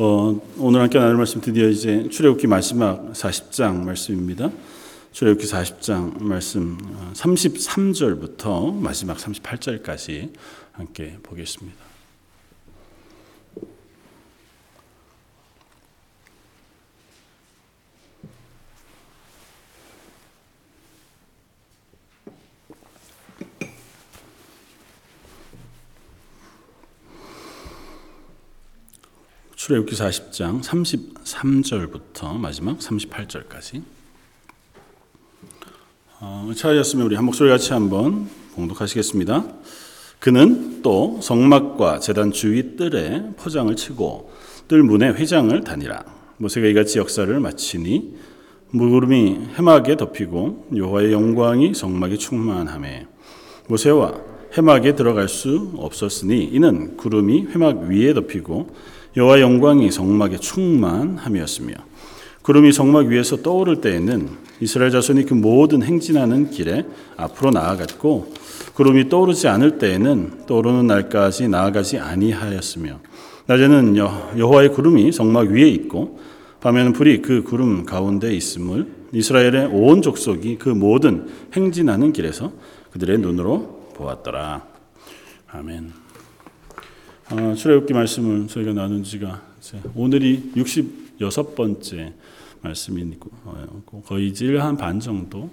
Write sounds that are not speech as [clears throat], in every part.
어, 오늘 함께 나눌 말씀 드디어 이제 출애굽기 마지막 40장 말씀입니다. 출애굽기 40장 말씀 33절부터 마지막 38절까지 함께 보겠습니다. 출애굽기 40장 33절부터 마지막 38절까지 어, 차였으면 우리 한 목소리 같이 한번 봉독하시겠습니다. 그는 또 성막과 제단 주위 뜰에 포장을 치고 뜰 문에 회장을 다니라. 모세가 이같이 역사를 마치니 무구름이 해막에 덮이고 여호와의 영광이 성막에 충만함에 모세와 해막에 들어갈 수 없었으니 이는 구름이 해막 위에 덮이고 여호와 영광이 성막에 충만함이었으며 구름이 성막 위에서 떠오를 때에는 이스라엘 자손이 그 모든 행진하는 길에 앞으로 나아갔고 구름이 떠오르지 않을 때에는 떠오르는 날까지 나아가지 아니하였으며 낮에는 여호와의 구름이 성막 위에 있고 밤에는 불이 그 구름 가운데 있음을 이스라엘의 온 족속이 그 모든 행진하는 길에서 그들의 눈으로 보았더라. 아멘. 어, 출애굽기 말씀을 저희가 나눈 지가 오늘이 66번째 말씀이고 어, 거의 한 반 정도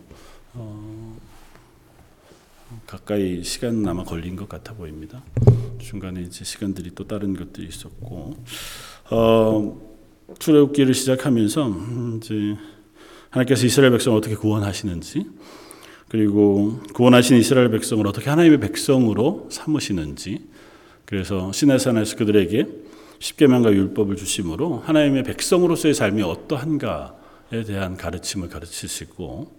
어, 가까이 시간 아마 걸린 것 같아 보입니다. 중간에 이제 시간들이 또 다른 것들이 있었고 어, 출애굽기를 시작하면서 음, 이제 하나님께서 이스라엘 백성을 어떻게 구원하시는지 그리고 구원하신 이스라엘 백성을 어떻게 하나님의 백성으로 삼으시는지 그래서 시내산에서 그들에게 십계명과 율법을 주심으로 하나님의 백성으로서의 삶이 어떠한가에 대한 가르침을 가르치시고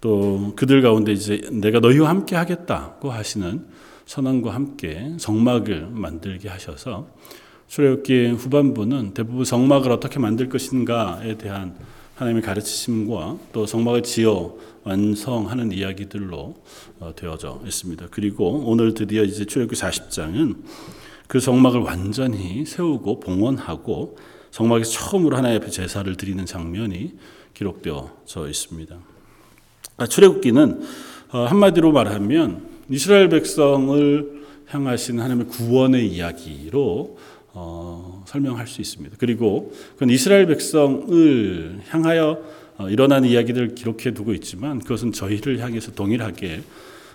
또 그들 가운데 이제 내가 너희와 함께 하겠다고 하시는 선언과 함께 성막을 만들게 하셔서 출애굽기 후반부는 대부분 성막을 어떻게 만들 것인가에 대한 하나님의 가르치심과 또 성막을 지어 완성하는 이야기들로 어, 되어져 있습니다. 그리고 오늘 드디어 이제 출애굽기 40장은 그 성막을 완전히 세우고 봉헌하고 성막에서 처음으로 하나님 앞에 제사를 드리는 장면이 기록되어져 있습니다. 아, 출애굽기는 어, 한마디로 말하면 이스라엘 백성을 향하신 하나님의 구원의 이야기로 어, 설명할 수 있습니다. 그리고 그건 이스라엘 백성을 향하여 어, 일어난 이야기들을 기록해 두고 있지만 그것은 저희를 향해서 동일하게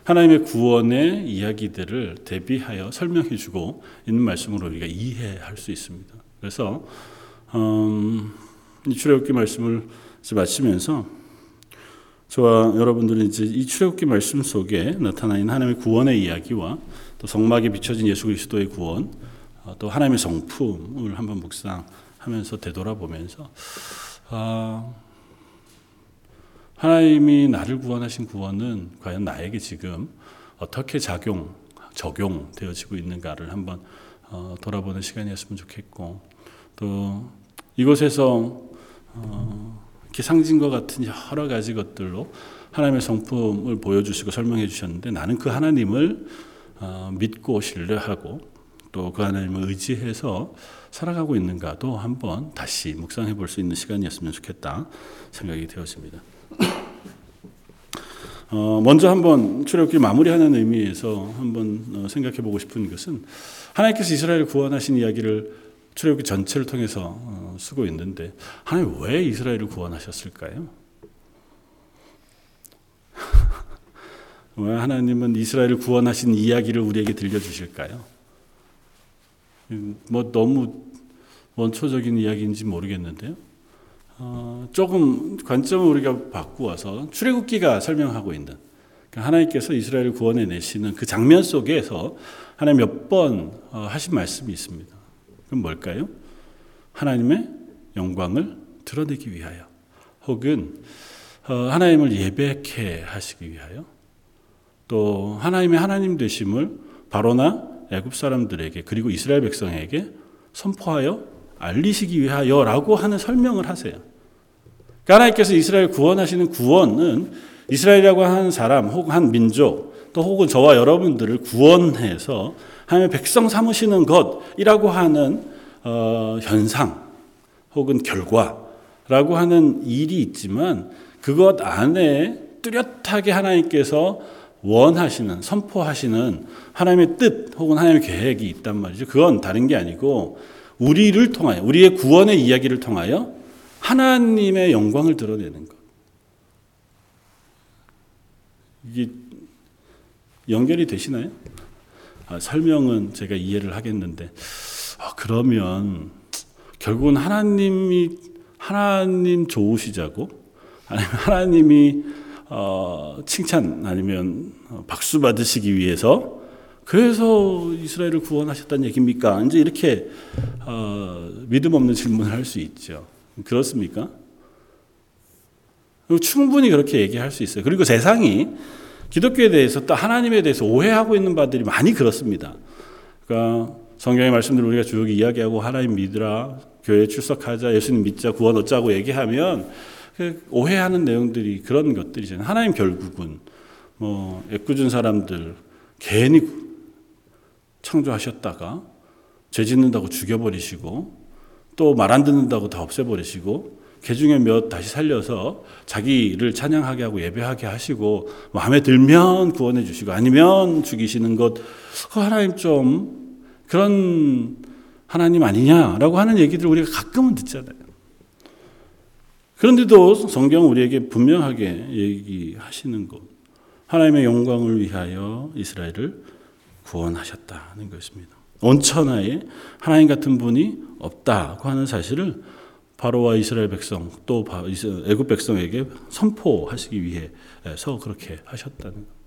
하나님의 구원의 이야기들을 대비하여 설명해 주고 있는 말씀으로 우리가 이해할 수 있습니다. 그래서 음, 이 출애굽기 말씀을 마치면서 저와 여러분들은 이제 이 출애굽기 말씀 속에 나타나 있는 하나님의 구원의 이야기와 또 성막에 비춰진 예수 그리스도의 구원 어, 또 하나님의 성품을 한번 묵상하면서 되돌아보면서 아, 하나님이 나를 구원하신 구원은 과연 나에게 지금 어떻게 작용, 적용되어지고 있는가를 한번 어, 돌아보는 시간이었으면 좋겠고 또 이곳에서 어, 이렇게 상징과 같은 여러 가지 것들로 하나님의 성품을 보여주시고 설명해 주셨는데 나는 그 하나님을 어, 믿고 신뢰하고 또 그 하나님을 의지해서 살아가고 있는가도 한번 다시 묵상해 볼 수 있는 시간이었으면 좋겠다 생각이 되었습니다. 어, 먼저 한번 출애굽기 마무리하는 의미에서 한번 어, 생각해 보고 싶은 것은 하나님께서 이스라엘을 구원하신 이야기를 출애굽기 전체를 통해서 어, 쓰고 있는데 하나님 왜 이스라엘을 구원하셨을까요? [laughs] 왜 하나님은 이스라엘을 구원하신 이야기를 우리에게 들려주실까요? 뭐 너무 원초적인 이야기인지 모르겠는데요. 어, 조금 관점을 우리가 바꾸어서 출애굽기가 설명하고 있는 그러니까 하나님께서 이스라엘을 구원해 내시는 그 장면 속에서 하나님 몇번 어, 하신 말씀이 있습니다. 그럼 뭘까요? 하나님의 영광을 드러내기 위하여 혹은 어, 하나님을 예배케 하시기 위하여 또 하나님의 하나님 되심을 바로나 애굽 사람들에게 그리고 이스라엘 백성에게 선포하여 알리시기 위하여라고 하는 설명을 하세요. 그러니까 하나님께서 이스라엘 구원하시는 구원은 이스라엘이라고 하는 사람 혹은 한 민족 또 혹은 저와 여러분들을 구원해서 하나님의 백성 삼으시는 것이라고 하는 어, 현상 혹은 결과라고 하는 일이 있지만 그것 안에 뚜렷하게 하나님께서 원하시는 선포하시는 하나님의 뜻 혹은 하나님의 계획이 있단 말이죠. 그건 다른 게 아니고 우리를 통하여 우리의 구원의 이야기를 통하여 하나님의 영광을 드러내는 것. 이게 연결이 되시나요? 아, 설명은 제가 이해를 하겠는데 아, 그러면 결국은 하나님이 하나님 좋으시자고 아니면 하나님이 어, 칭찬 아니면 박수 받으시기 위해서 그래서 이스라엘을 구원하셨다는 얘기입니까? 이제 이렇게 어, 믿음 없는 질문을 할 수 있죠. 그렇습니까? 충분히 그렇게 얘기할 수 있어요. 그리고 세상이 기독교에 대해서 또 하나님에 대해서 오해하고 있는 바들이 많이 그렇습니다. 그러니까 성경의 말씀들 우리가 쭉 이야기하고 하나님 믿으라, 교회 출석하자, 예수님 믿자, 구원 얻자고 얘기하면 그 오해하는 내용들이 그런 것들이잖아요. 하나님 결국은 뭐 애꿎은 사람들 괜히 창조하셨다가 죄 짓는다고 죽여버리시고 또 말 안 듣는다고 다 없애버리시고 개 중에 몇 다시 살려서 자기를 찬양하게 하고 예배하게 하시고 마음에 들면 구원해 주시고 아니면 죽이시는 것그 하나님 좀 그런 하나님 아니냐라고 하는 얘기들 우리가 가끔은 듣잖아요. 그런데도 성경 우리에게 분명하게 얘기하시는 것 하나님의 영광을 위하여 이스라엘을 구원하셨다는 것입니다. 온천하에 하나님 같은 분이 없다고 하는 사실을 바로와 이스라엘 백성 또 애굽 백성에게 선포하시기 위해서 그렇게 하셨다는 것.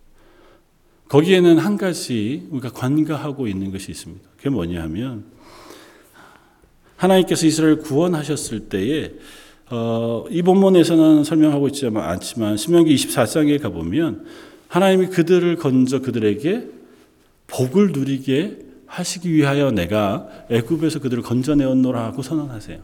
거기에는 한 가지 우리가 관가하고 있는 것이 있습니다. 그게 뭐냐면 하나님께서 이스라엘 구원하셨을 때에 어, 이 본문에서는 설명하고 있지 않지만 신명기 24장에 가보면 하나님이 그들을 건져 그들에게 복을 누리게 하시기 위하여 내가 애굽에서 그들을 건져내었노라 하고 선언하세요.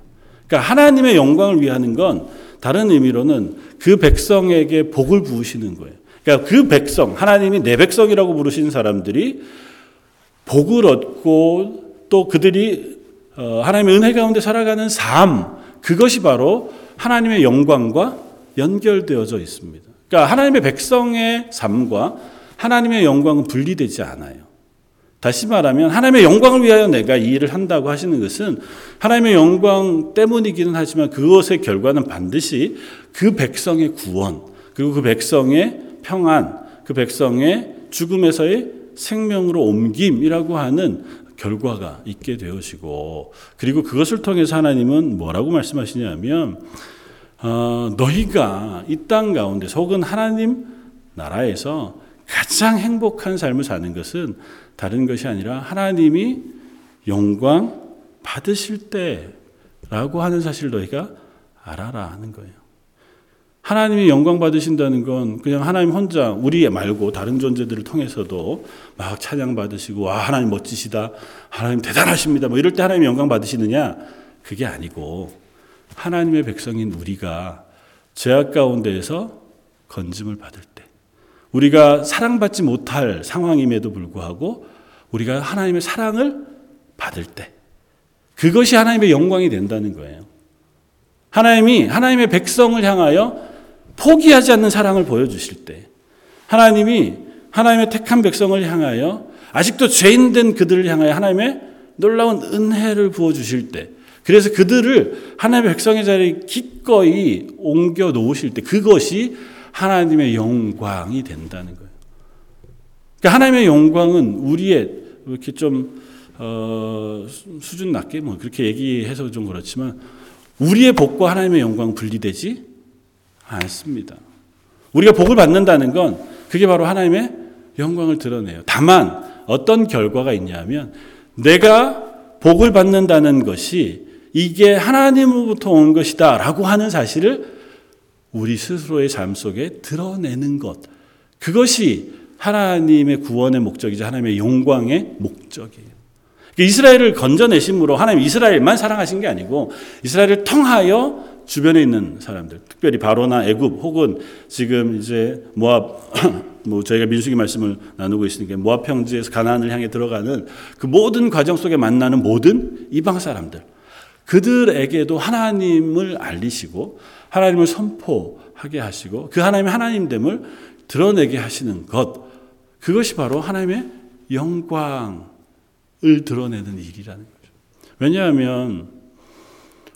그러니까 하나님의 영광을 위하는 건 다른 의미로는 그 백성에게 복을 부으시는 거예요. 그러니까 그 백성, 하나님이 내 백성이라고 부르신 사람들이 복을 얻고 또 그들이 어, 하나님의 은혜 가운데 살아가는 삶, 그것이 바로 하나님의 영광과 연결되어져 있습니다. 그러니까 하나님의 백성의 삶과 하나님의 영광은 분리되지 않아요. 다시 말하면 하나님의 영광을 위하여 내가 이 일을 한다고 하시는 것은 하나님의 영광 때문이기는 하지만 그것의 결과는 반드시 그 백성의 구원, 그리고 그 백성의 평안, 그 백성의 죽음에서의 생명으로 옮김이라고 하는 결과가 있게 되어지고 그리고 그것을 통해서 하나님은 뭐라고 말씀하시냐면 어, 너희가 이 땅 가운데 혹은 하나님 나라에서 가장 행복한 삶을 사는 것은 다른 것이 아니라 하나님이 영광 받으실 때라고 하는 사실을 너희가 알아라 하는 거예요. 하나님이 영광 받으신다는 건 그냥 하나님 혼자 우리 말고 다른 존재들을 통해서도 막 찬양 받으시고 와 하나님 멋지시다 하나님 대단하십니다 뭐 이럴 때 하나님 영광 받으시느냐 그게 아니고 하나님의 백성인 우리가 죄악 가운데에서 건짐을 받을 때 우리가 사랑받지 못할 상황임에도 불구하고 우리가 하나님의 사랑을 받을 때 그것이 하나님의 영광이 된다는 거예요. 하나님이 하나님의 백성을 향하여 포기하지 않는 사랑을 보여주실 때, 하나님이 하나님의 택한 백성을 향하여 아직도 죄인된 그들을 향하여 하나님의 놀라운 은혜를 부어주실 때, 그래서 그들을 하나님의 백성의 자리에 기꺼이 옮겨 놓으실 때, 그것이 하나님의 영광이 된다는 거예요. 그러니까 하나님의 영광은 우리의 이렇게 좀 어, 수준 낮게 뭐 그렇게 얘기해서 좀 그렇지만 우리의 복과 하나님의 영광 분리되지 않습니다. 우리가 복을 받는다는 건 그게 바로 하나님의 영광을 드러내요. 다만 어떤 결과가 있냐면 내가 복을 받는다는 것이 이게 하나님으로부터 온 것이다 라고 하는 사실을 우리 스스로의 삶 속에 드러내는 것. 그것이 하나님의 구원의 목적이자 하나님의 영광의 목적이에요. 이스라엘을 건져내심으로 하나님 이스라엘만 사랑하신 게 아니고 이스라엘을 통하여 주변에 있는 사람들, 특별히 바로나 애굽 혹은 지금 이제 모압 [clears throat] 뭐 저희가 민수기 말씀을 나누고 있으니까 모압 평지에서 가나안을 향해 들어가는 그 모든 과정 속에 만나는 모든 이방 사람들 그들에게도 하나님을 알리시고 하나님을 선포하게 하시고 그 하나님의 하나님됨을 드러내게 하시는 것 그것이 바로 하나님의 영광을 드러내는 일이라는 거죠. 왜냐하면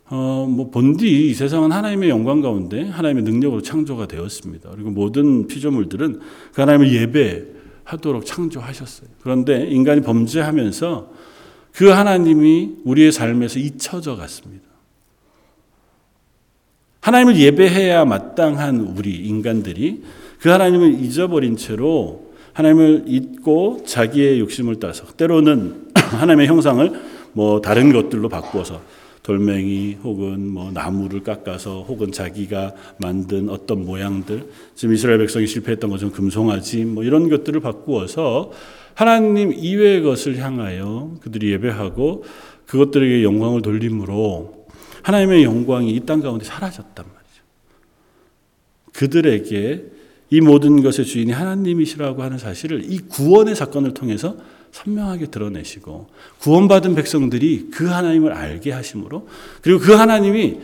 어, 뭐 본디 이 세상은 하나님의 영광 가운데 하나님의 능력으로 창조가 되었습니다. 그리고 모든 피조물들은 그 하나님을 예배하도록 창조하셨어요. 그런데 인간이 범죄하면서 그 하나님이 우리의 삶에서 잊혀져 갔습니다. 하나님을 예배해야 마땅한 우리 인간들이 그 하나님을 잊어버린 채로 하나님을 잊고 자기의 욕심을 따서 때로는 [clears throat] 하나님의 형상을 뭐 다른 것들로 바꾸어서 돌멩이 혹은 뭐 나무를 깎아서 혹은 자기가 만든 어떤 모양들 지금 이스라엘 백성이 실패했던 것처럼 금송아지 뭐 이런 것들을 바꾸어서 하나님 이외의 것을 향하여 그들이 예배하고 그것들에게 영광을 돌림으로 하나님의 영광이 이 땅 가운데 사라졌단 말이죠. 그들에게 이 모든 것의 주인이 하나님이시라고 하는 사실을 이 구원의 사건을 통해서 선명하게 드러내시고 구원받은 백성들이 그 하나님을 알게 하심으로 그리고 그 하나님이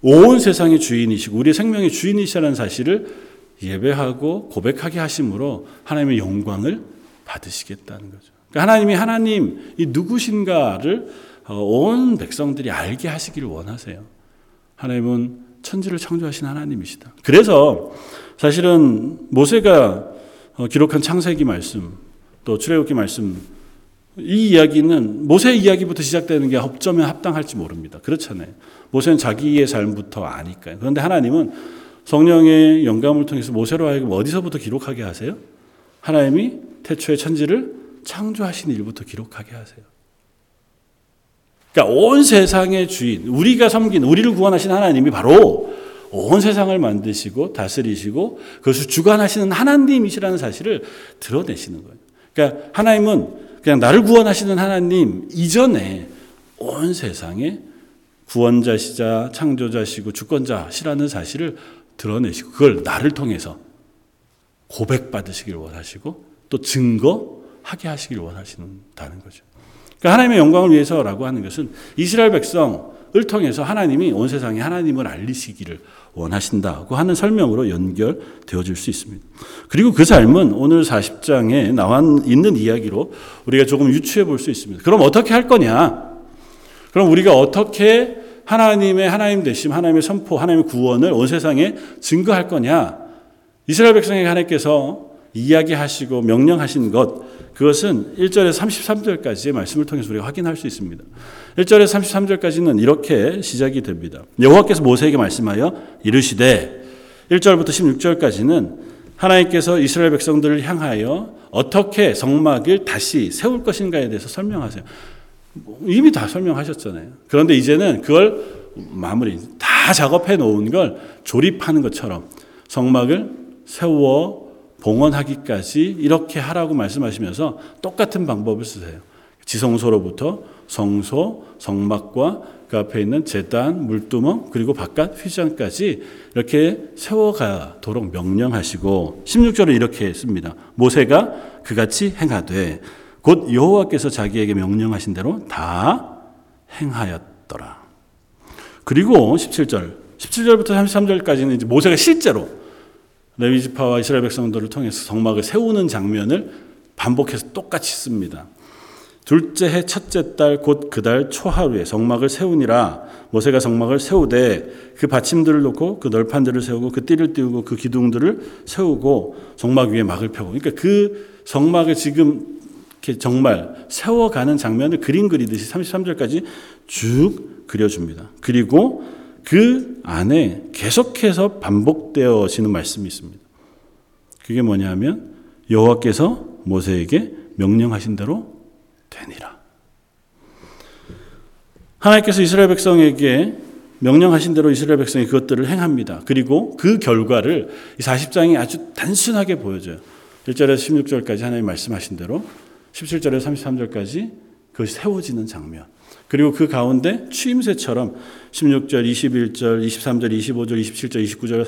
온 세상의 주인이시고 우리의 생명의 주인이시라는 사실을 예배하고 고백하게 하심으로 하나님의 영광을 받으시겠다는 거죠. 그러니까 하나님이 하나님 이 누구신가를 어, 온 백성들이 알게 하시기를 원하세요. 하나님은 천지를 창조하신 하나님이시다. 그래서 사실은 모세가 어, 기록한 창세기 말씀 또 출애굽기 말씀 이 이야기는 모세 이야기부터 시작되는 게 어쩌면 합당할지 모릅니다. 그렇잖아요. 모세는 자기의 삶부터 아니까요. 그런데 하나님은 성령의 영감을 통해서 모세로 하여금 어디서부터 기록하게 하세요? 하나님이 태초에 천지를 창조하신 일부터 기록하게 하세요. 그러니까 온 세상의 주인, 우리가 섬긴, 우리를 구원하신 하나님이 바로 온 세상을 만드시고 다스리시고 그것을 주관하시는 하나님이시라는 사실을 드러내시는 거예요. 그러니까 하나님은 그냥 나를 구원하시는 하나님 이전에 온 세상에 구원자시자 창조자시고 주권자시라는 사실을 드러내시고 그걸 나를 통해서 고백받으시길 원하시고 또 증거하게 하시길 원하신다는 거죠. 그러니까 하나님의 영광을 위해서라고 하는 것은 이스라엘 백성을 통해서 하나님이 온 세상에 하나님을 알리시기를 원하신다고 하는 설명으로 연결되어질 수 있습니다. 그리고 그 삶은 오늘 40장에 나와 있는 이야기로 우리가 조금 유추해 볼 수 있습니다. 그럼 어떻게 할 거냐? 그럼 우리가 어떻게 하나님의 하나님 되심, 하나님의 선포, 하나님의 구원을 온 세상에 증거할 거냐? 이스라엘 백성에게 하나님께서 이야기하시고 명령하신 것, 그것은 1절에서 33절까지의 말씀을 통해서 우리가 확인할 수 있습니다. 1절에서 33절까지는 이렇게 시작이 됩니다. 여호와께서 모세에게 말씀하여 이르시되 1절부터 16절까지는 하나님께서 이스라엘 백성들을 향하여 어떻게 성막을 다시 세울 것인가에 대해서 설명하세요. 이미 다 설명하셨잖아요. 그런데 이제는 그걸 마무리, 다 작업해 놓은 걸 조립하는 것처럼 성막을 세워 봉헌하기까지 이렇게 하라고 말씀하시면서 똑같은 방법을 쓰세요. 지성소로부터 성소, 성막과 그 앞에 있는 제단, 물두멍, 그리고 바깥 휘장까지 이렇게 세워가도록 명령하시고 16절을 이렇게 씁니다. 모세가 그같이 행하되 곧 여호와께서 자기에게 명령하신 대로 다 행하였더라. 그리고 17절, 17절부터 33절까지는 이제 모세가 실제로 레위 지파와 이스라엘 백성들을 통해서 성막을 세우는 장면을 반복해서 똑같이 씁니다. 둘째 해 첫째 달 곧 그 달 초하루에 성막을 세우니라 모세가 성막을 세우되 그 받침들을 놓고 그 널판들을 세우고 그 띠를 띄우고 그 기둥들을 세우고 성막 위에 막을 펴고 그러니까 그 성막을 지금 이렇게 정말 세워가는 장면을 그림 그리듯이 33절까지 쭉 그려줍니다. 그리고 그 안에 계속해서 반복되어지는 말씀이 있습니다. 그게 뭐냐면 여호와께서 모세에게 명령하신 대로 되니라. 하나님께서 이스라엘 백성에게 명령하신 대로 이스라엘 백성이 그것들을 행합니다. 그리고 그 결과를 이 40장이 아주 단순하게 보여줘요. 1절에서 16절까지 하나님 말씀하신 대로 17절에서 33절까지 그것이 세워지는 장면. 그리고 그 가운데 취임새처럼 16절, 21절, 23절, 25절, 27절, 29절,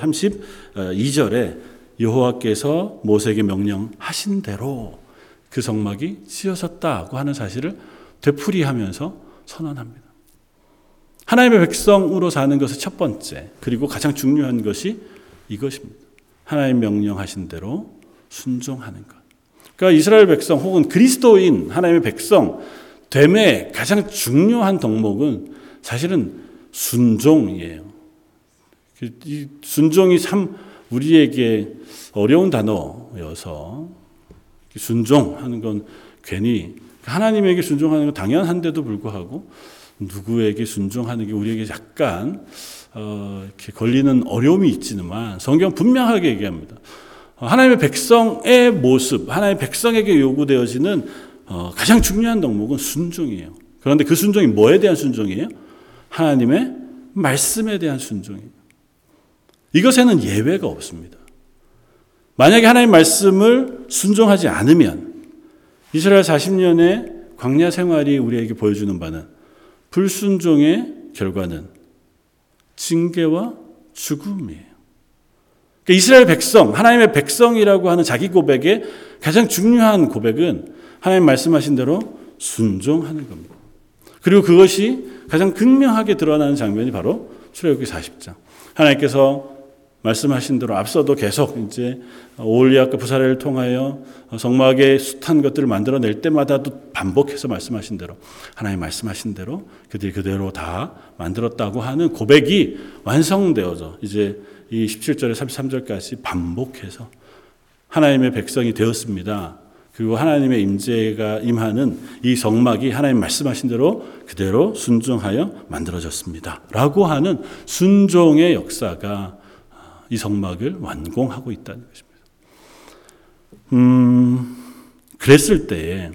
32절에 여호와께서 모세에게 명령하신 대로 그 성막이 지어졌다고 하는 사실을 되풀이하면서 선언합니다. 하나님의 백성으로 사는 것의 첫 번째, 그리고 가장 중요한 것이 이것입니다. 하나님 명령하신 대로 순종하는 것. 그러니까 이스라엘 백성 혹은 그리스도인 하나님의 백성 됨의 가장 중요한 덕목은 사실은 순종이에요. 그이 순종이 참 우리에게 어려운 단어여서 순종하는 건 괜히 하나님에게 순종하는 건 당연한데도 불구하고 누구에게 순종하는 게 우리에게 약간 어, 이렇게 걸리는 어려움이 있지만 성경 분명하게 얘기합니다. 하나님의 백성의 모습, 하나님의 백성에게 요구되어지는 어, 가장 중요한 덕목은 순종이에요. 그런데 그 순종이 뭐에 대한 순종이에요? 하나님의 말씀에 대한 순종이에요. 이것에는 예외가 없습니다. 만약에 하나님 말씀을 순종하지 않으면 이스라엘 40년의 광야 생활이 우리에게 보여주는 바는 불순종의 결과는 징계와 죽음이에요. 그러니까 이스라엘 백성, 하나님의 백성이라고 하는 자기 고백의 가장 중요한 고백은 하나님 말씀하신 대로 순종하는 겁니다. 그리고 그것이 가장 극명하게 드러나는 장면이 바로 출애굽기 40장. 하나님께서 말씀하신 대로 앞서도 계속 이제 오올리아과 부사레를 통하여 성막의 숱한 것들을 만들어낼 때마다도 반복해서 말씀하신 대로 하나님 말씀하신 대로 그들이 그대로 다 만들었다고 하는 고백이 완성되어져 이제 이 17절에 33절까지 반복해서 하나님의 백성이 되었습니다. 그리고 하나님의 임재가 임하는 이 성막이 하나님 말씀하신 대로 그대로 순종하여 만들어졌습니다. 라고 하는 순종의 역사가 이 성막을 완공하고 있다는 것입니다. 음, 그랬을 때에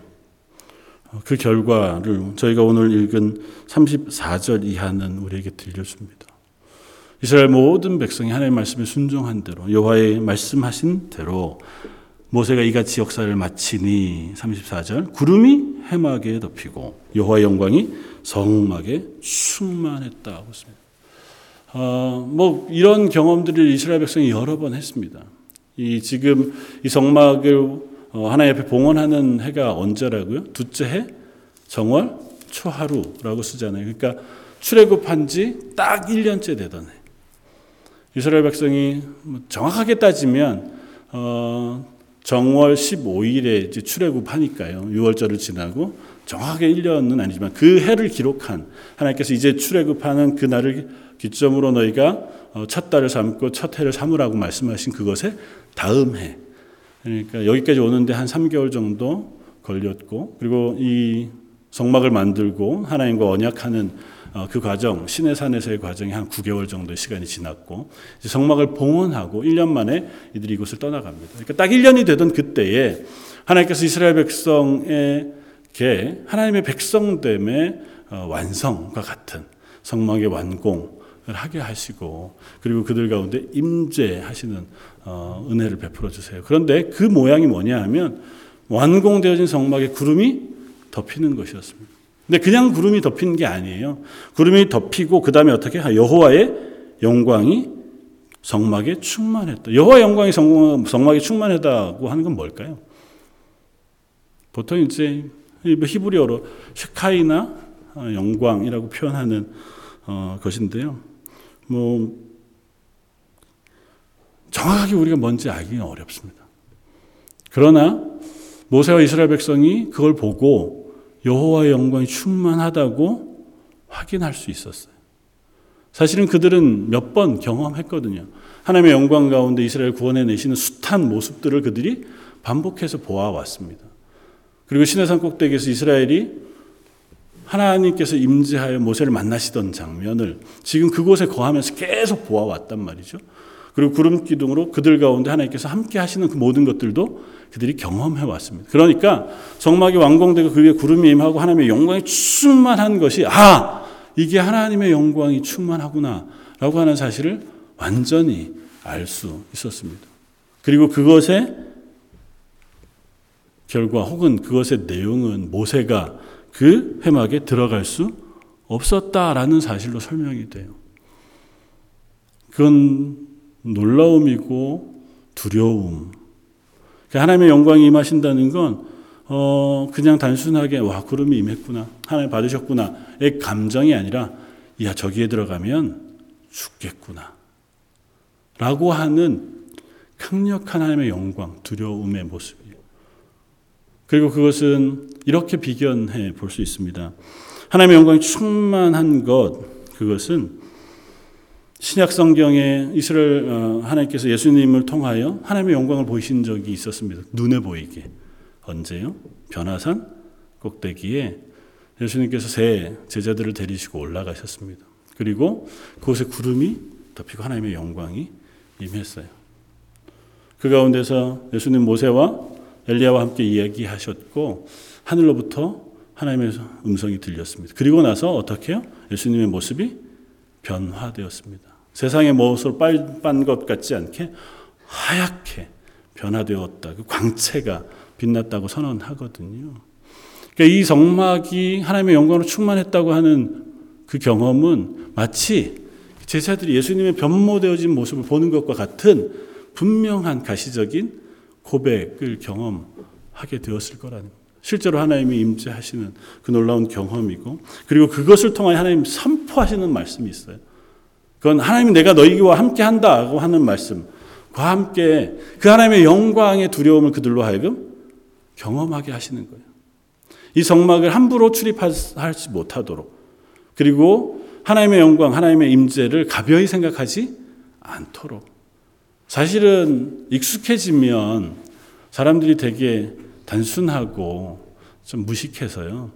그 결과를 저희가 오늘 읽은 34절 이하는 우리에게 들려줍니다. 이스라엘 모든 백성이 하나님의 말씀에 순종한 대로 여호와의 말씀하신 대로 모세가 이같이 역사를 마치니 34절 구름이 해막에 덮이고 여호와의 영광이 성막에 충만했다고 했습니다. 어, 뭐 이런 경험들을 이스라엘 백성이 여러 번 했습니다. 이 지금 이 성막을 어, 하나님 앞에 봉헌하는 해가 언제라고요? 둘째 해 정월 초하루라고 쓰잖아요. 그러니까 출애굽한 지 딱 1년째 되던 해. 이스라엘 백성이 뭐 정확하게 따지면 어, 정월 15일에 이제 출애굽하니까요. 6월절을 지나고 정확하게 1년은 아니지만 그 해를 기록한 하나님께서 이제 출애굽하는 그 날을 기점으로 너희가 어, 첫 달을 삼고 첫 해를 삼으라고 말씀하신 그것에 다음 해. 그러니까 여기까지 오는데 한 3개월 정도 걸렸고 그리고 이 성막을 만들고 하나님과 언약하는 어, 그 과정, 신의 산에서의 과정이 한 9개월 정도의 시간이 지났고 성막을 봉헌하고 1년 만에 이들이 이곳을 떠나갑니다. 그러니까 딱 1년이 되던 그때에 하나님께서 이스라엘 백성에게 하나님의 백성됨의 어, 완성과 같은 성막의 완공, 하게 하시고 그리고 그들 가운데 임재하시는 어, 은혜를 베풀어 주세요. 그런데 그 모양이 뭐냐 하면 완공되어진 성막에 구름이 덮이는 것이었습니다. 근데 그냥 구름이 덮이는 게 아니에요. 구름이 덮이고 그 다음에 어떻게 여호와의 영광이 성막에 충만했다. 여호와 영광이 성막에 충만했다고 하는 건 뭘까요? 보통 이제 히브리어로 쉐카이나 어, 영광이라고 표현하는 어, 것인데요. 뭐 정확하게 우리가 뭔지 알기는 어렵습니다. 그러나 모세와 이스라엘 백성이 그걸 보고 여호와의 영광이 충만하다고 확인할 수 있었어요. 사실은 그들은 몇 번 경험했거든요. 하나님의 영광 가운데 이스라엘 구원해 내시는 숱한 모습들을 그들이 반복해서 보아왔습니다. 그리고 시내산 꼭대기에서 이스라엘이 하나님께서 임재하여 모세를 만나시던 장면을 지금 그곳에 거하면서 계속 보아왔단 말이죠. 그리고 구름 기둥으로 그들 가운데 하나님께서 함께 하시는 그 모든 것들도 그들이 경험해 왔습니다. 그러니까 성막이 완공되고 그 위에 구름이 임하고 하나님의 영광이 충만한 것이 아 이게 하나님의 영광이 충만하구나라고 하는 사실을 완전히 알 수 있었습니다. 그리고 그것의 결과 혹은 그것의 내용은 모세가 그 회막에 들어갈 수 없었다라는 사실로 설명이 돼요. 그건 놀라움이고 두려움. 그러니까 하나님의 영광이 임하신다는 건 어, 그냥 단순하게 와 구름이 임했구나 하나님 받으셨구나의 감정이 아니라 야 저기에 들어가면 죽겠구나 라고 하는 강력한 하나님의 영광 두려움의 모습이에요. 그리고 그것은 이렇게 비견해 볼 수 있습니다. 하나님의 영광이 충만한 것 그것은 신약 성경에 이스라엘 어, 하나님께서 예수님을 통하여 하나님의 영광을 보이신 적이 있었습니다. 눈에 보이게. 언제요? 변화산 꼭대기에 예수님께서 새 제자들을 데리시고 올라가셨습니다. 그리고 그곳에 구름이 덮이고 하나님의 영광이 임했어요. 그 가운데서 예수님 모세와 엘리야와 함께 이야기하셨고 하늘로부터 하나님의 음성이 들렸습니다. 그리고 나서 어떻게 요 예수님의 모습이 변화되었습니다. 세상의 모습을 빨간 것 같지 않게 하얗게 변화되었다. 그 광채가 빛났다고 선언하거든요. 그러니까 이 성막이 하나님의 영광으로 충만했다고 하는 그 경험은 마치 제자들이 예수님의 변모되어진 모습을 보는 것과 같은 분명한 가시적인 고백을 경험하게 되었을 거라는 실제로 하나님이 임재하시는 그 놀라운 경험이고 그리고 그것을 통하여 하나님 선포하시는 말씀이 있어요. 그건 하나님 내가 너희와 함께 한다고 하는 말씀과 함께 그 하나님의 영광의 두려움을 그들로 하여금 경험하게 하시는 거예요. 이 성막을 함부로 출입하지 못하도록 그리고 하나님의 영광, 하나님의 임재를 가벼이 생각하지 않도록 사실은 익숙해지면 사람들이 되게 단순하고 좀 무식해서요.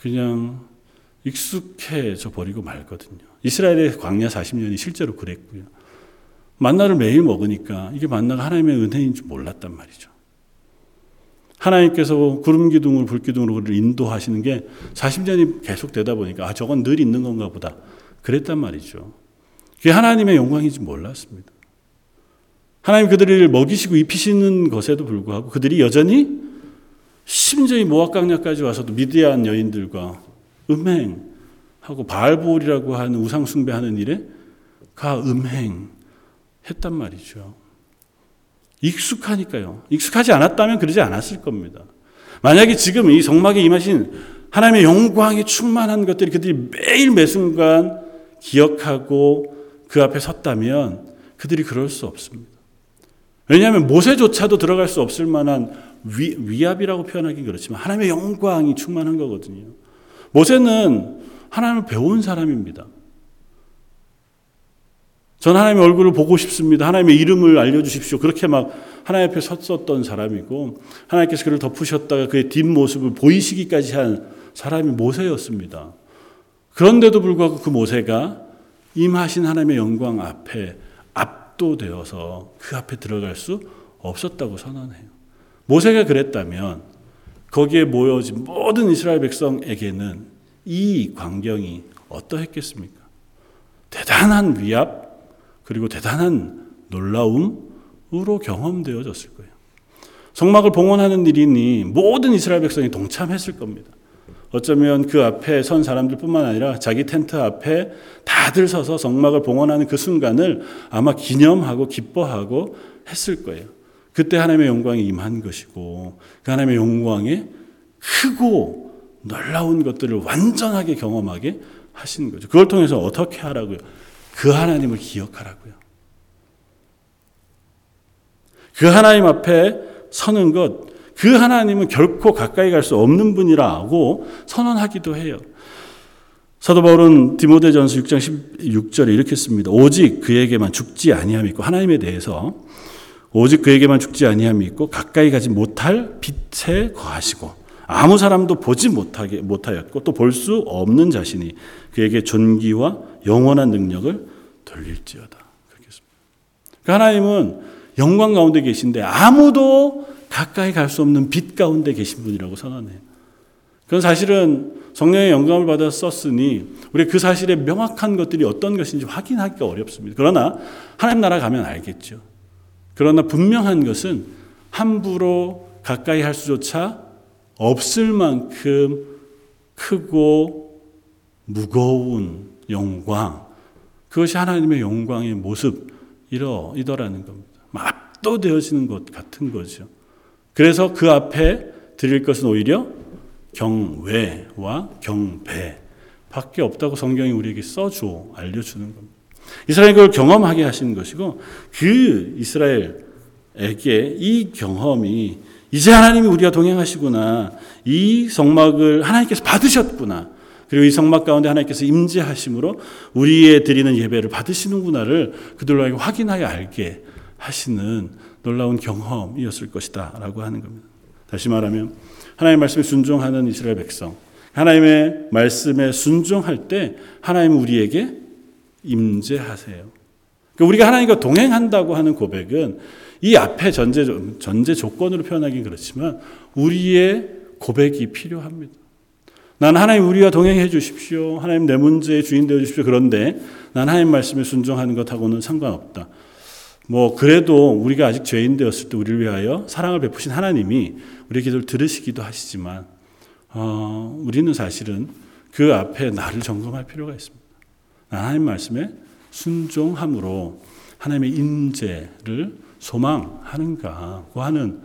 그냥 익숙해져 버리고 말거든요. 이스라엘의 광야 40년이 실제로 그랬고요. 만나를 매일 먹으니까 이게 만나가 하나님의 은혜인 줄 몰랐단 말이죠. 하나님께서 구름 기둥을 불 기둥으로 그를 인도하시는 게 40년이 계속 되다 보니까 아 저건 늘 있는 건가 보다. 그랬단 말이죠. 그게 하나님의 영광인지 몰랐습니다. 하나님 그들을 먹이시고 입히시는 것에도 불구하고 그들이 여전히 심지어 이 모압 강야까지 와서도 미디안 여인들과 음행하고 바알볼이라고 하는 우상 숭배하는 일에 가 음행했단 말이죠. 익숙하니까요. 익숙하지 않았다면 그러지 않았을 겁니다. 만약에 지금 이 성막에 임하신 하나님의 영광이 충만한 것들이 그들이 매일 매 순간 기억하고 그 앞에 섰다면 그들이 그럴 수 없습니다. 왜냐하면 모세조차도 들어갈 수 없을 만한 위, 위압이라고 표현하기 그렇지만 하나님의 영광이 충만한 거거든요. 모세는 하나님을 배운 사람입니다. 전 하나님의 얼굴을 보고 싶습니다. 하나님의 이름을 알려주십시오. 그렇게 막 하나님 앞에 섰었던 사람이고 하나님께서 그를 덮으셨다가 그의 뒷모습을 보이시기까지 한 사람이 모세였습니다. 그런데도 불구하고 그 모세가 임하신 하나님의 영광 앞에 압도되어서 그 앞에 들어갈 수 없었다고 선언해요. 모세가 그랬다면 거기에 모여진 모든 이스라엘 백성에게는 이 광경이 어떠했겠습니까? 대단한 위압, 그리고 대단한 놀라움으로 경험되어졌을 거예요. 성막을 봉헌하는 일이니 모든 이스라엘 백성이 동참했을 겁니다. 어쩌면 그 앞에 선 사람들뿐만 아니라 자기 텐트 앞에 다들 서서 성막을 봉헌하는 그 순간을 아마 기념하고 기뻐하고 했을 거예요. 그때 하나님의 영광이 임한 것이고 그 하나님의 영광에 크고 놀라운 것들을 완전하게 경험하게 하신 거죠. 그걸 통해서 어떻게 하라고요? 그 하나님을 기억하라고요. 그 하나님 앞에 서는 것, 그 하나님은 결코 가까이 갈 수 없는 분이라고 선언하기도 해요. 사도 바울은 디모데전서 6장 16절에 이렇게 씁니다. 오직 그에게만 죽지 아니함이 있고 하나님에 대해서 오직 그에게만 죽지 아니함이 있고 가까이 가지 못할 빛에 거하시고 아무 사람도 보지 못하게 못하였고 또 볼 수 없는 자신이 그에게 존귀와 영원한 능력을 돌릴지어다. 그렇겠습니다. 그 하나님은 영광 가운데 계신데 아무도 가까이 갈 수 없는 빛 가운데 계신 분이라고 선언해요. 그건 사실은 성령의 영감을 받아 썼으니 우리 그 사실의 명확한 것들이 어떤 것인지 확인하기가 어렵습니다. 그러나 하나님 나라 가면 알겠죠. 그러나 분명한 것은 함부로 가까이 할 수조차 없을 만큼 크고 무거운 영광, 그것이 하나님의 영광의 모습이더라는 겁니다. 압도되어지는 것 같은 거죠. 그래서 그 앞에 드릴 것은 오히려 경외와 경배 밖에 없다고 성경이 우리에게 써줘 알려주는 겁니다. 이스라엘 그걸 경험하게 하시는 것이고 그 이스라엘에게 이 경험이 이제 하나님이 우리가 동행하시구나 이 성막을 하나님께서 받으셨구나 그리고 이 성막 가운데 하나님께서 임재하심으로 우리의 드리는 예배를 받으시는구나를 그들로 확인하여 알게 하시는 놀라운 경험이었을 것이다 라고 하는 겁니다. 다시 말하면 하나님의 말씀에 순종하는 이스라엘 백성, 하나님의 말씀에 순종할 때 하나님은 우리에게 임재하세요. 그러니까 우리가 하나님과 동행한다고 하는 고백은 이 앞에 전제 전제 조건으로 표현하긴 그렇지만 우리의 고백이 필요합니다. 난 하나님 우리와 동행해 주십시오. 하나님 내 문제의 주인 되어 주십시오. 그런데 난 하나님 말씀에 순종하는 것하고는 상관없다. 뭐 그래도 우리가 아직 죄인 되었을 때 우리를 위하여 사랑을 베푸신 하나님이 우리 기도를 들으시기도 하시지만 어, 우리는 사실은 그 앞에 나를 점검할 필요가 있습니다. 하나님 말씀에 순종함으로 하나님의 인재를 소망하는가 하는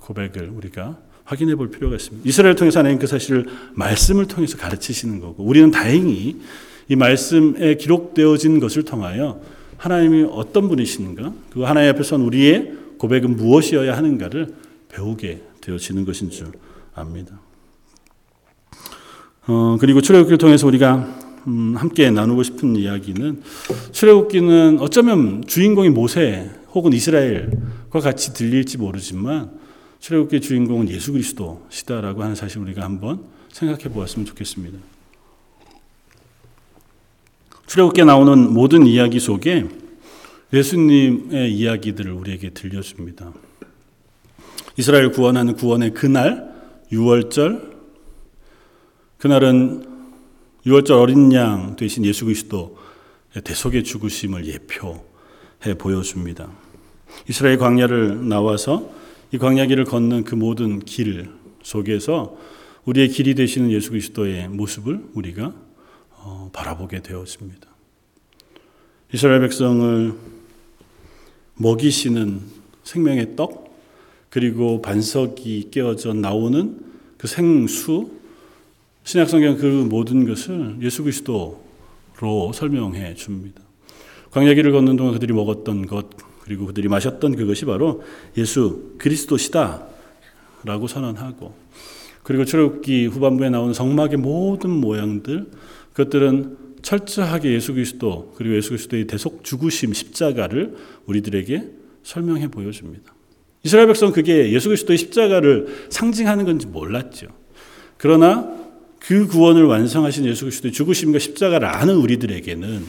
고백을 우리가 확인해 볼 필요가 있습니다. 이스라엘 통해서 하나님 그 사실을 말씀을 통해서 가르치시는 거고 우리는 다행히 이 말씀에 기록되어진 것을 통하여 하나님이 어떤 분이신가 그 하나님 앞에 선 우리의 고백은 무엇이어야 하는가를 배우게 되어지는 것인 줄 압니다. 어, 그리고 출애굽기를 통해서 우리가 음, 함께 나누고 싶은 이야기는 출애굽기는 어쩌면 주인공이 모세 혹은 이스라엘과 같이 들릴지 모르지만 출애굽기의 주인공은 예수 그리스도시다라고 하는 사실 우리가 한번 생각해 보았으면 좋겠습니다. 출애굽기에 나오는 모든 이야기 속에 예수님의 이야기들을 우리에게 들려줍니다. 이스라엘 구원하는 구원의 그날 6월절 그날은 6월절 어린 양 되신 예수 그리스도 대속의 죽으심을 예표해 보여줍니다. 이스라엘 광야를 나와서 이 광야길을 걷는 그 모든 길 속에서 우리의 길이 되시는 예수 그리스도의 모습을 우리가 어, 바라보게 되었습니다. 이스라엘 백성을 먹이시는 생명의 떡 그리고 반석이 깨어져 나오는 그 생수 신약 성경 그 모든 것을 예수 그리스도로 설명해 줍니다. 광야길을 걷는 동안 그들이 먹었던 것 그리고 그들이 마셨던 그것이 바로 예수 그리스도시다라고 선언하고 그리고 출애굽기 후반부에 나오는 성막의 모든 모양들 그것들은 철저하게 예수 그리스도 그리고 예수 그리스도의 대속 죽으심 십자가를 우리들에게 설명해 보여줍니다. 이스라엘 백성 그게 예수 그리스도의 십자가를 상징하는 건지 몰랐죠. 그러나 그 구원을 완성하신 예수 그리스도의 죽으심과 십자가를 아는 우리들에게는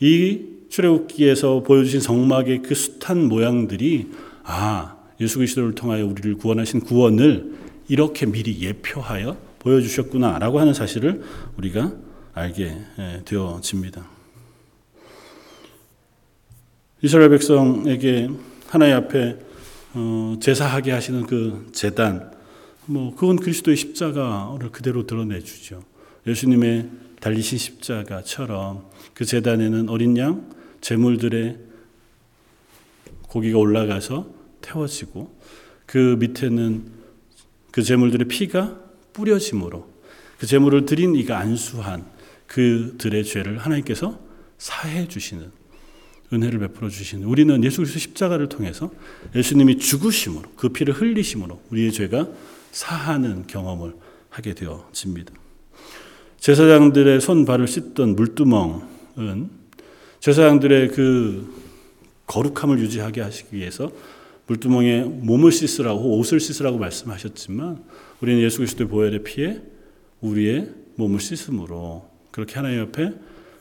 이 출애굽기에서 보여주신 성막의 그 숱한 모양들이 아 예수 그리스도를 통하여 우리를 구원하신 구원을 이렇게 미리 예표하여 보여주셨구나라고 하는 사실을 우리가 알게 되어집니다. 이스라엘 백성에게 하나님 앞에 어, 제사하게 하시는 그 제단 뭐 그건 그리스도의 십자가를 그대로 드러내 주죠. 예수님의 달리신 십자가처럼 그 제단에는 어린 양 제물들의 고기가 올라가서 태워지고 그 밑에는 그 제물들의 피가 뿌려짐으로 그 제물을 드린 이가 안수한 그들의 죄를 하나님께서 사해 주시는 은혜를 베풀어 주시는 우리는 예수 그리스도 십자가를 통해서 예수님이 죽으심으로 그 피를 흘리심으로 우리의 죄가 사하는 경험을 하게 되어집니다. 제사장들의 손 발을 씻던 물두멍은 제사장들의 그 거룩함을 유지하게 하시기 위해서 물두멍에 몸을 씻으라고 옷을 씻으라고 말씀하셨지만 우리는 예수 그리스도의 보혈의 피에 우리의 몸을 씻음으로 그렇게 하나님 앞에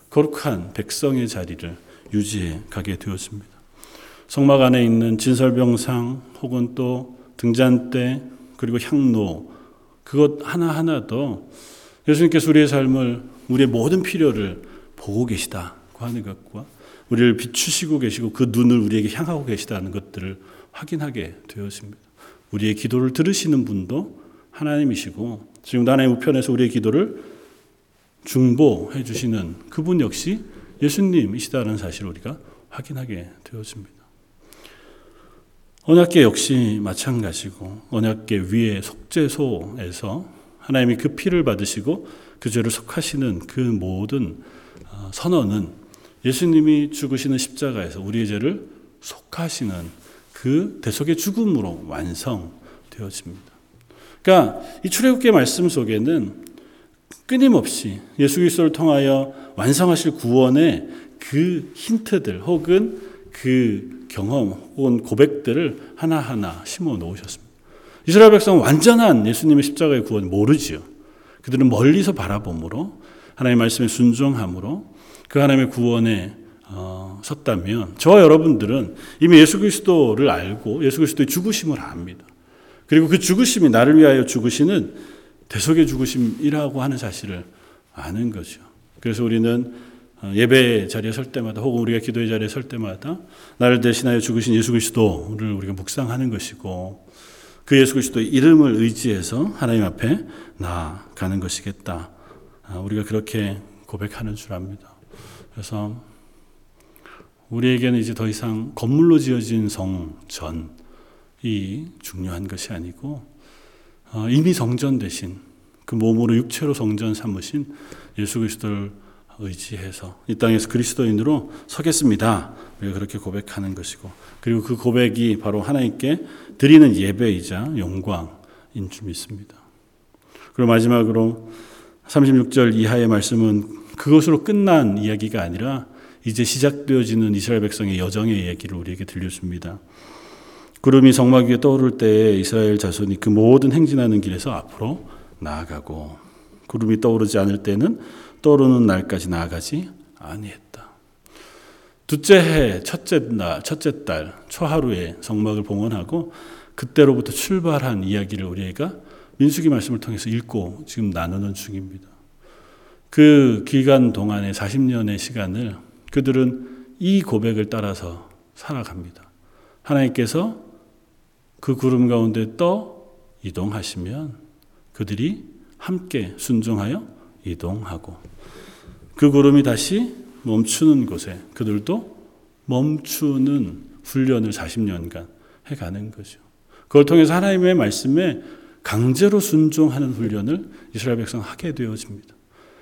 거룩한 백성의 자리를 유지해 가게 되었습니다. 성막 안에 있는 진설병상 혹은 또 등잔대 그리고 향로 그것 하나하나도 예수님께서 우리의 삶을 우리의 모든 필요를 보고 계시다고 하는 것과 우리를 비추시고 계시고 그 눈을 우리에게 향하고 계시다는 것들을 확인하게 되었습니다. 우리의 기도를 들으시는 분도 하나님이시고 지금 하나님 우편에서 우리의 기도를 중보해 주시는 그분 역시 예수님이시다는 사실을 우리가 확인하게 되었습니다. 언약계 역시 마찬가지고 언약계 위에 속죄소에서 하나님이 그 피를 받으시고 그 죄를 속하시는 그 모든 어, 선언은 예수님이 죽으시는 십자가에서 우리의 죄를 속하시는 그 대속의 죽음으로 완성되어집니다. 그러니까 이 출애굽기 말씀 속에는 끊임없이 예수 그리스도를 통하여 완성하실 구원의 그 힌트들 혹은 그 경험 혹은 고백들을 하나하나 심어 놓으셨습니다. 이스라엘 백성은 완전한 예수님의 십자가의 구원 모르지요. 그들은 멀리서 바라봄으로 하나님의 말씀에 순종함으로 그 하나님의 구원에 어, 섰다면 저와 여러분들은 이미 예수 그리스도를 알고 예수 그리스도의 죽으심을 압니다. 그리고 그 죽으심이 나를 위하여 죽으시는 대속의 죽으심이라고 하는 사실을 아는 거죠. 그래서 우리는 어, 예배 자리에 설 때마다 혹은 우리가 기도의 자리에 설 때마다 나를 대신하여 죽으신 예수 그리스도를 우리가 묵상하는 것이고 그 예수 그리스도의 이름을 의지해서 하나님 앞에 나아가는 것이겠다. 아, 우리가 그렇게 고백하는 줄 압니다. 그래서 우리에게는 이제 더 이상 건물로 지어진 성전이 중요한 것이 아니고 어, 이미 성전 대신 그 몸으로 육체로 성전 삼으신 예수 그리스도를 의지해서 이 땅에서 그리스도인으로 서겠습니다. 우리가 그렇게 고백하는 것이고 그리고 그 고백이 바로 하나님께 드리는 예배이자 영광인 줄 믿습니다. 그리고 마지막으로 36절 이하의 말씀은 그것으로 끝난 이야기가 아니라 이제 시작되어지는 이스라엘 백성의 여정의 이야기를 우리에게 들려줍니다. 구름이 성막 위에 떠오를 때에 이스라엘 자손이 그 모든 행진하는 길에서 앞으로 나아가고 구름이 떠오르지 않을 때는 떠오르는 날까지 나아가지 아니했다. 둘째 해 첫째 날 첫째 달 초하루에 성막을 봉헌하고 그때로부터 출발한 이야기를 우리가 민수기 말씀을 통해서 읽고 지금 나누는 중입니다. 그 기간 동안의 40년의 시간을 그들은 이 고백을 따라서 살아갑니다. 하나님께서 그 구름 가운데 떠 이동하시면 그들이 함께 순종하여 이동하고 그 구름이 다시 멈추는 곳에 그들도 멈추는 훈련을 40년간 해가는 거죠. 그걸 통해서 하나님의 말씀에 강제로 순종하는 훈련을 이스라엘 백성 하게 되어집니다.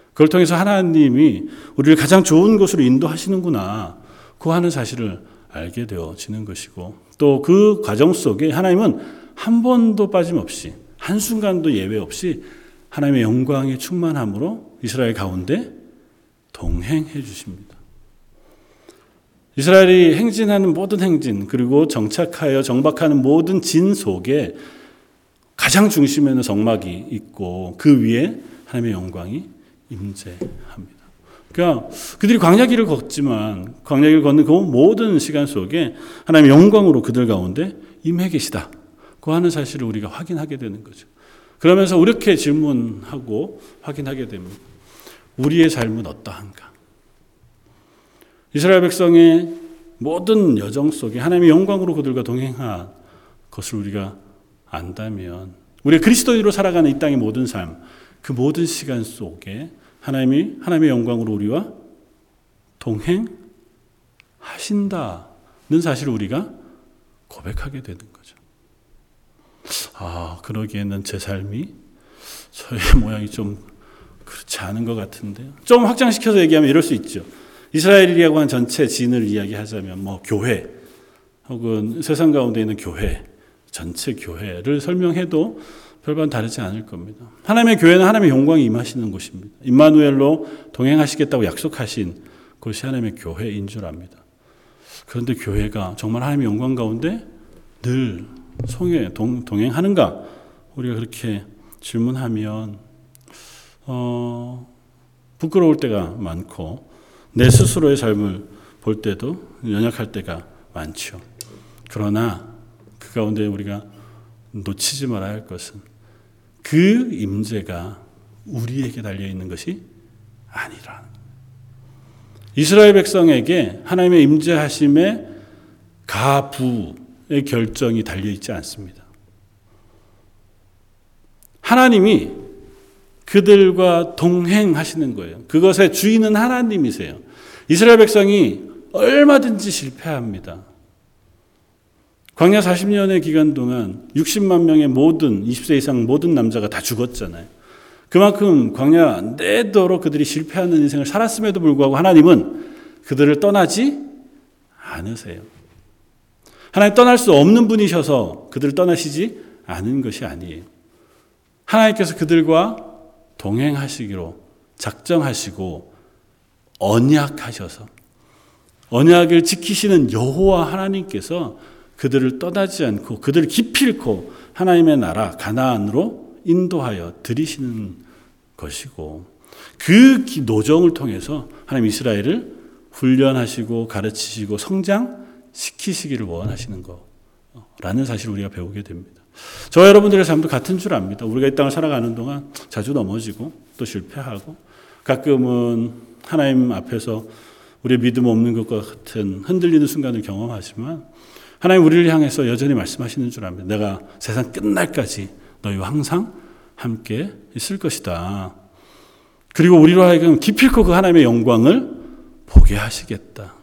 그걸 통해서 하나님이 우리를 가장 좋은 곳으로 인도하시는구나. 그 하는 사실을 알게 되어지는 것이고 또 그 과정 속에 하나님은 한 번도 빠짐없이 한순간도 예외 없이 하나님의 영광에 충만함으로 이스라엘 가운데 동행해 주십니다. 이스라엘이 행진하는 모든 행진 그리고 정착하여 정박하는 모든 진 속에 가장 중심에는 성막이 있고 그 위에 하나님의 영광이 임재합니다. 그러니까 그들이 광야길을 걷지만 광야길을 걷는 그 모든 시간 속에 하나님의 영광으로 그들 가운데 임해 계시다. 그 하는 사실을 우리가 확인하게 되는 거죠. 그러면서 이렇게 질문하고 확인하게 됩니다. 우리의 삶은 어떠한가? 이스라엘 백성의 모든 여정 속에 하나님의 영광으로 그들과 동행한 것을 우리가 안다면 우리가 그리스도인으로 살아가는 이 땅의 모든 삶, 그 모든 시간 속에 하나님이 하나님의 영광으로 우리와 동행하신다는 사실을 우리가 고백하게 되는 거죠. 아, 그러기에는 제 삶이 저의 [laughs] 모양이 좀 그렇지 않은 것 같은데요. 좀 확장시켜서 얘기하면 이럴 수 있죠. 이스라엘이라고 한 전체 진을 이야기하자면 뭐 교회 혹은 세상 가운데 있는 교회 전체 교회를 설명해도 별반 다르지 않을 겁니다. 하나님의 교회는 하나님의 영광이 임하시는 곳입니다. 임마누엘로 동행하시겠다고 약속하신 곳이 하나님의 교회인 줄 압니다. 그런데 교회가 정말 하나님의 영광 가운데 늘 송해 동, 동행하는가? 우리가 그렇게 질문하면 어, 부끄러울 때가 많고 내 스스로의 삶을 볼 때도 연약할 때가 많죠. 그러나 그 가운데 우리가 놓치지 말아야 할 것은 그 임재가 우리에게 달려 있는 것이 아니라 이스라엘 백성에게 하나님의 임재하심의 가부의 결정이 달려 있지 않습니다. 하나님이 그들과 동행하시는 거예요. 그것의 주인은 하나님이세요. 이스라엘 백성이 얼마든지 실패합니다. 광야 40년의 기간 동안 60만 명의 모든 20세 이상 모든 남자가 다 죽었잖아요. 그만큼 광야 내도록 그들이 실패하는 인생을 살았음에도 불구하고 하나님은 그들을 떠나지 않으세요. 하나님 떠날 수 없는 분이셔서 그들을 떠나시지 않은 것이 아니에요. 하나님께서 그들과 동행하시기로 작정하시고 언약하셔서 언약을 지키시는 여호와 하나님께서 그들을 떠나지 않고 그들을 기필코 하나님의 나라 가나안으로 인도하여 들이시는 것이고 그 노정을 통해서 하나님 이스라엘을 훈련하시고 가르치시고 성장 시키시기를 원하시는 거라는 사실을 우리가 배우게 됩니다. 저 여러분들의 삶도 같은 줄 압니다. 우리가 이 땅을 살아가는 동안 자주 넘어지고 또 실패하고 가끔은 하나님 앞에서 우리의 믿음 없는 것과 같은 흔들리는 순간을 경험하지만 하나님 우리를 향해서 여전히 말씀하시는 줄 압니다. 내가 세상 끝날까지 너희와 항상 함께 있을 것이다. 그리고 우리로 하여금 기필코 그 하나님의 영광을 보게 하시겠다.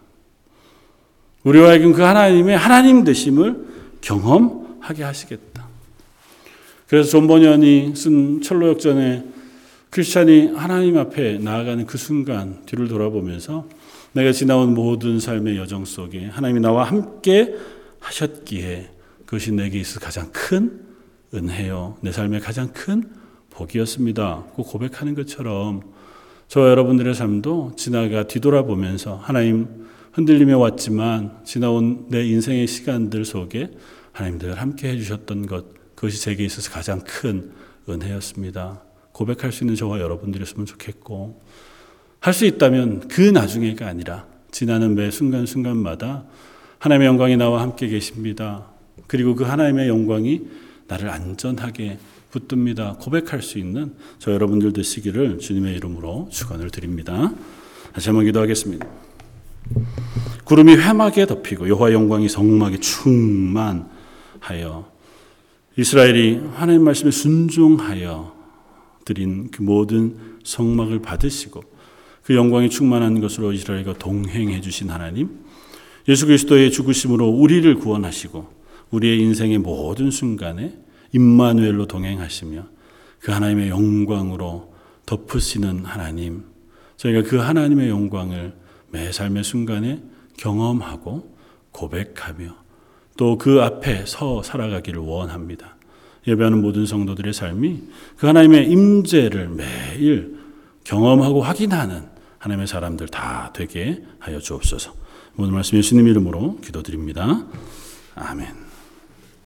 우리로 하여금 그 하나님의 하나님 되심을 경험하게 하시겠다. 그래서 존 번연이 쓴 천로역정에 크리스찬이 하나님 앞에 나아가는 그 순간 뒤를 돌아보면서 내가 지나온 모든 삶의 여정 속에 하나님이 나와 함께 하셨기에 그것이 내게 있어 가장 큰 은혜요. 내 삶의 가장 큰 복이었습니다. 그 고백하는 것처럼 저 여러분들의 삶도 지나가 뒤돌아보면서 하나님 흔들리며 왔지만 지나온 내 인생의 시간들 속에 하나님 늘 함께 해주셨던 것 그것이 제게 있어서 가장 큰 은혜였습니다. 고백할 수 있는 저와 여러분들이었으면 좋겠고 할 수 있다면 그 나중에가 아니라 지나는 매 순간순간마다 하나님의 영광이 나와 함께 계십니다. 그리고 그 하나님의 영광이 나를 안전하게 붙듭니다. 고백할 수 있는 저 여러분들 되시기를 주님의 이름으로 축원을 드립니다. 다시 한번 기도하겠습니다. 구름이 회막에 덮이고 여호와 영광이 성막에 충만하여 이스라엘이 하나님 말씀에 순종하여 드린 그 모든 성막을 받으시고 그 영광이 충만한 것으로 이스라엘과 동행해 주신 하나님 예수 그리스도의 죽으심으로 우리를 구원하시고 우리의 인생의 모든 순간에 임마누엘로 동행하시며 그 하나님의 영광으로 덮으시는 하나님 저희가 그 하나님의 영광을 매 삶의 순간에 경험하고 고백하며 또 그 앞에 서 살아가기를 원합니다. 예배하는 모든 성도들의 삶이 그 하나님의 임재를 매일 경험하고 확인하는 하나님의 사람들 다 되게 하여 주옵소서. 오늘 말씀 예수님 이름으로 기도드립니다. 아멘.